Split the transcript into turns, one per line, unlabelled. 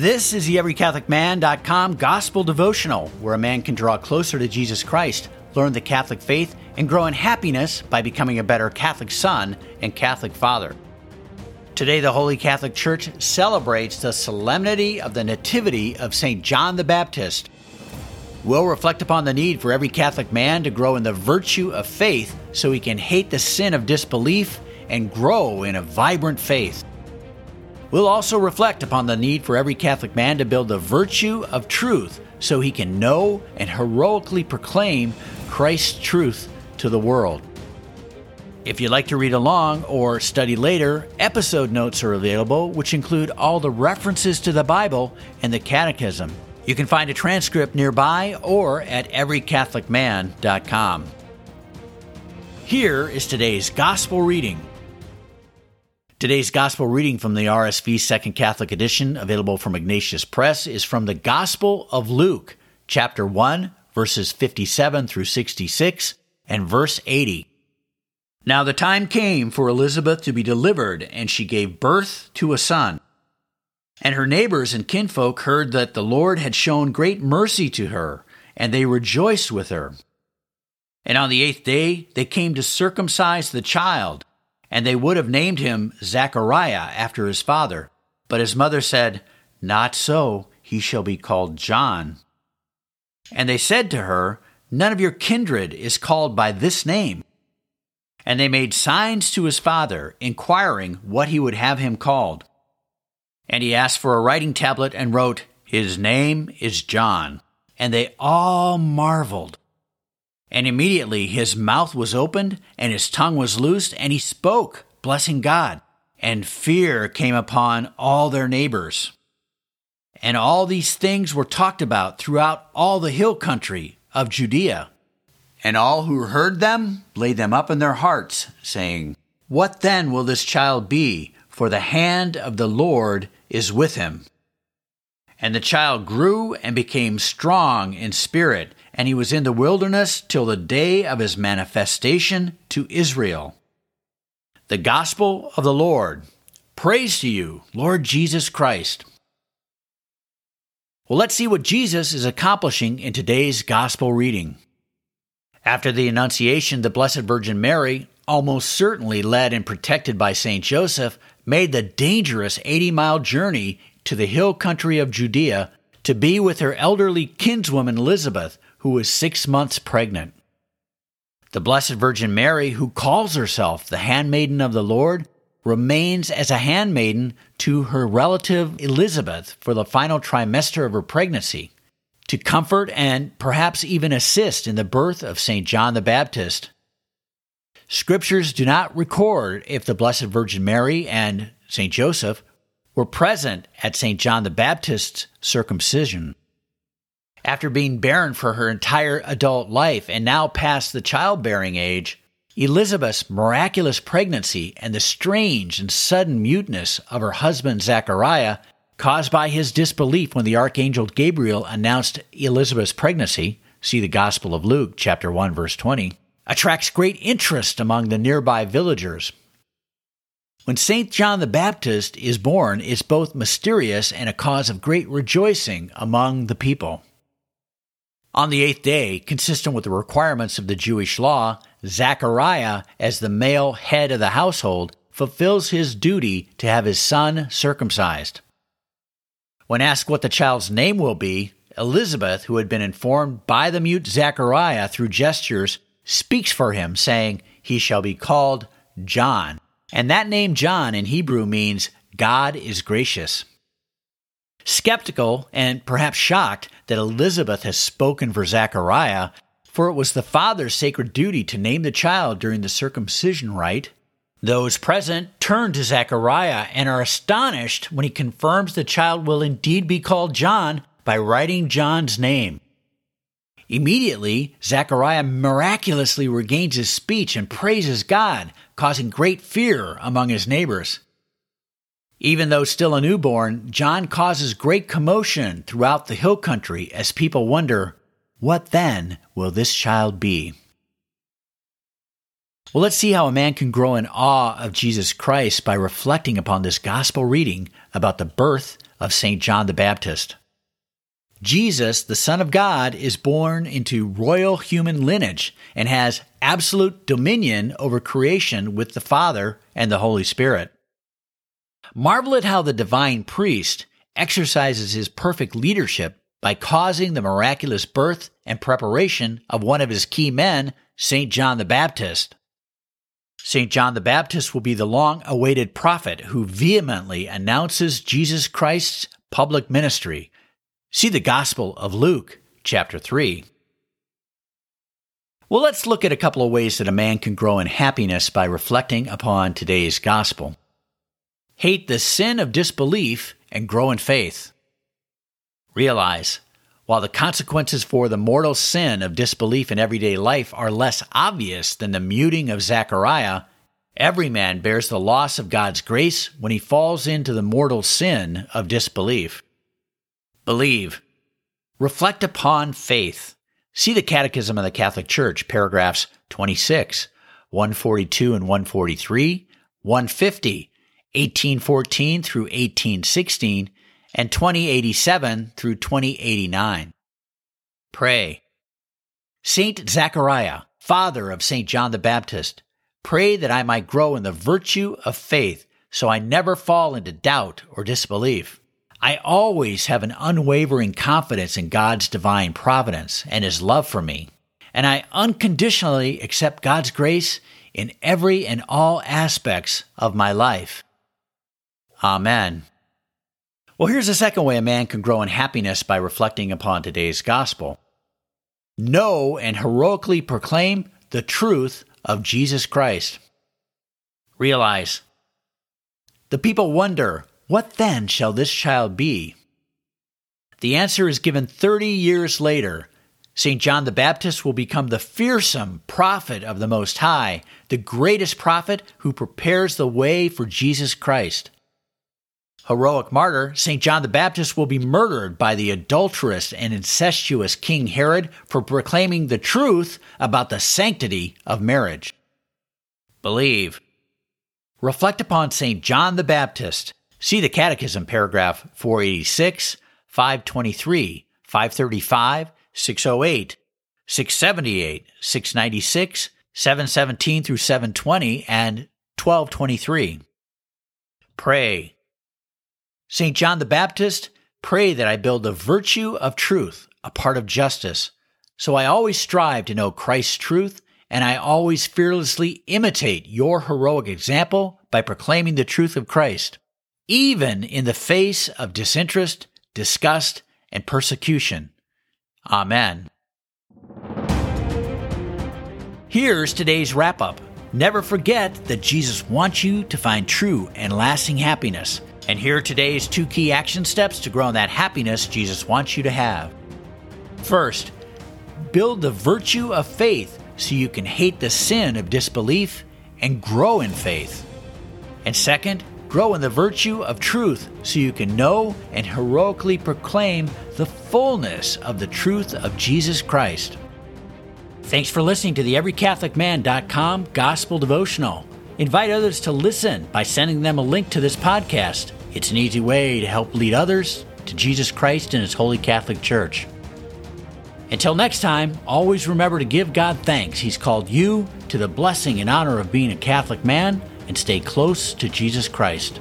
This is the EveryCatholicMan.com Gospel Devotional, where a man can draw closer to Jesus Christ, learn the Catholic faith, and grow in happiness by becoming a better Catholic son and Catholic father. Today, the Holy Catholic Church celebrates the solemnity of the Nativity of St. John the Baptist. We'll reflect upon the need for every Catholic man to grow in the virtue of faith so he can hate the sin of disbelief and grow in a vibrant faith. We'll also reflect upon the need for every Catholic man to build the virtue of truth so he can know and heroically proclaim Christ's truth to the world. If you'd like to read along or study later, episode notes are available, which include all the references to the Bible and the Catechism. You can find a transcript nearby or at everycatholicman.com. Here is today's Gospel reading. Today's gospel reading from the RSV Second Catholic Edition, available from Ignatius Press, is from the Gospel of Luke, chapter 1, verses 57 through 66, and verse 80. Now the time came for Elizabeth to be delivered, and she gave birth to a son. And her neighbors and kinfolk heard that the Lord had shown great mercy to her, and they rejoiced with her. And on the eighth day they came to circumcise the child and they would have named him Zachariah after his father. But his mother said, Not so, he shall be called John. And they said to her, None of your kindred is called by this name. And they made signs to his father, inquiring what he would have him called. And he asked for a writing tablet and wrote, His name is John. And they all marveled. And immediately his mouth was opened, and his tongue was loosed, and he spoke, blessing God. And fear came upon all their neighbors. And all these things were talked about throughout all the hill country of Judea. And all who heard them laid them up in their hearts, saying, What then will this child be? For the hand of the Lord is with him. And the child grew and became strong in spirit and he was in the wilderness till the day of his manifestation to Israel. The Gospel of the Lord. Praise to you, Lord Jesus Christ. Well, let's see what Jesus is accomplishing in today's Gospel reading. After the Annunciation, the Blessed Virgin Mary, almost certainly led and protected by St. Joseph, made the dangerous 80 mile journey to the hill country of Judea to be with her elderly kinswoman Elizabeth, who was six months pregnant. The Blessed Virgin Mary, who calls herself the handmaiden of the Lord, remains as a handmaiden to her relative Elizabeth for the final trimester of her pregnancy, to comfort and perhaps even assist in the birth of St. John the Baptist. Scriptures do not record if the Blessed Virgin Mary and St. Joseph were present at St. John the Baptist's circumcision. After being barren for her entire adult life and now past the childbearing age, Elizabeth's miraculous pregnancy and the strange and sudden muteness of her husband Zachariah, caused by his disbelief when the archangel Gabriel announced Elizabeth's pregnancy, see the Gospel of Luke, chapter 1, verse 20, attracts great interest among the nearby villagers. When St. John the Baptist is born, it's both mysterious and a cause of great rejoicing among the people. On the eighth day, consistent with the requirements of the Jewish law, Zachariah, as the male head of the household, fulfills his duty to have his son circumcised. When asked what the child's name will be, Elizabeth, who had been informed by the mute Zachariah through gestures, speaks for him, saying, He shall be called John. And that name John in Hebrew means God is gracious. Skeptical and perhaps shocked that Elizabeth has spoken for Zachariah, for it was the father's sacred duty to name the child during the circumcision rite, those present turn to Zachariah and are astonished when he confirms the child will indeed be called John by writing John's name. Immediately, Zachariah miraculously regains his speech and praises God, causing great fear among his neighbors. Even though still a newborn, John causes great commotion throughout the hill country as people wonder, what then will this child be? Well, let's see how a man can grow in awe of Jesus Christ by reflecting upon this gospel reading about the birth of St. John the Baptist. Jesus, the Son of God, is born into royal human lineage and has absolute dominion over creation with the Father and the Holy Spirit. Marvel at how the divine priest exercises his perfect leadership by causing the miraculous birth and preparation of one of his key men, St. John the Baptist. St. John the Baptist will be the long awaited prophet who vehemently announces Jesus Christ's public ministry See the Gospel of Luke, chapter 3. Well, let's look at a couple of ways that a man can grow in happiness by reflecting upon today's Gospel. Hate the sin of disbelief and grow in faith. Realize, while the consequences for the mortal sin of disbelief in everyday life are less obvious than the muting of Zechariah, every man bears the loss of God's grace when he falls into the mortal sin of disbelief. Believe. Reflect upon faith. See the Catechism of the Catholic Church, paragraphs 26, 142 and 143, 150, 1814 through 1816, and 2087 through 2089. Pray. Saint Zachariah, father of Saint John the Baptist, pray that I might grow in the virtue of faith so I never fall into doubt or disbelief. I always have an unwavering confidence in God's divine providence and His love for me, and I unconditionally accept God's grace in every and all aspects of my life. Amen. Well, here's a second way a man can grow in happiness by reflecting upon today's gospel. Know and heroically proclaim the truth of Jesus Christ. Realize the people wonder what then shall this child be? The answer is given 30 years later. St. John the Baptist will become the fearsome prophet of the Most High, the greatest prophet who prepares the way for Jesus Christ. Heroic martyr, St. John the Baptist will be murdered by the adulterous and incestuous King Herod for proclaiming the truth about the sanctity of marriage. Believe. Reflect upon St. John the Baptist See the Catechism, paragraph 486, 523, 535, 608, 678, 696, 717 through 720, and 1223. Pray. St. John the Baptist, pray that I build the virtue of truth, a part of justice. So I always strive to know Christ's truth, and I always fearlessly imitate your heroic example by proclaiming the truth of Christ even in the face of disinterest, disgust, and persecution. Amen. Here's today's wrap up. Never forget that Jesus wants you to find true and lasting happiness. And here are today's two key action steps to grow in that happiness Jesus wants you to have. First, build the virtue of faith so you can hate the sin of disbelief and grow in faith. And second, Grow in the virtue of truth so you can know and heroically proclaim the fullness of the truth of Jesus Christ. Thanks for listening to the EveryCatholicMan.com Gospel Devotional. Invite others to listen by sending them a link to this podcast. It's an easy way to help lead others to Jesus Christ and His Holy Catholic Church. Until next time, always remember to give God thanks. He's called you to the blessing and honor of being a Catholic man and stay close to Jesus Christ.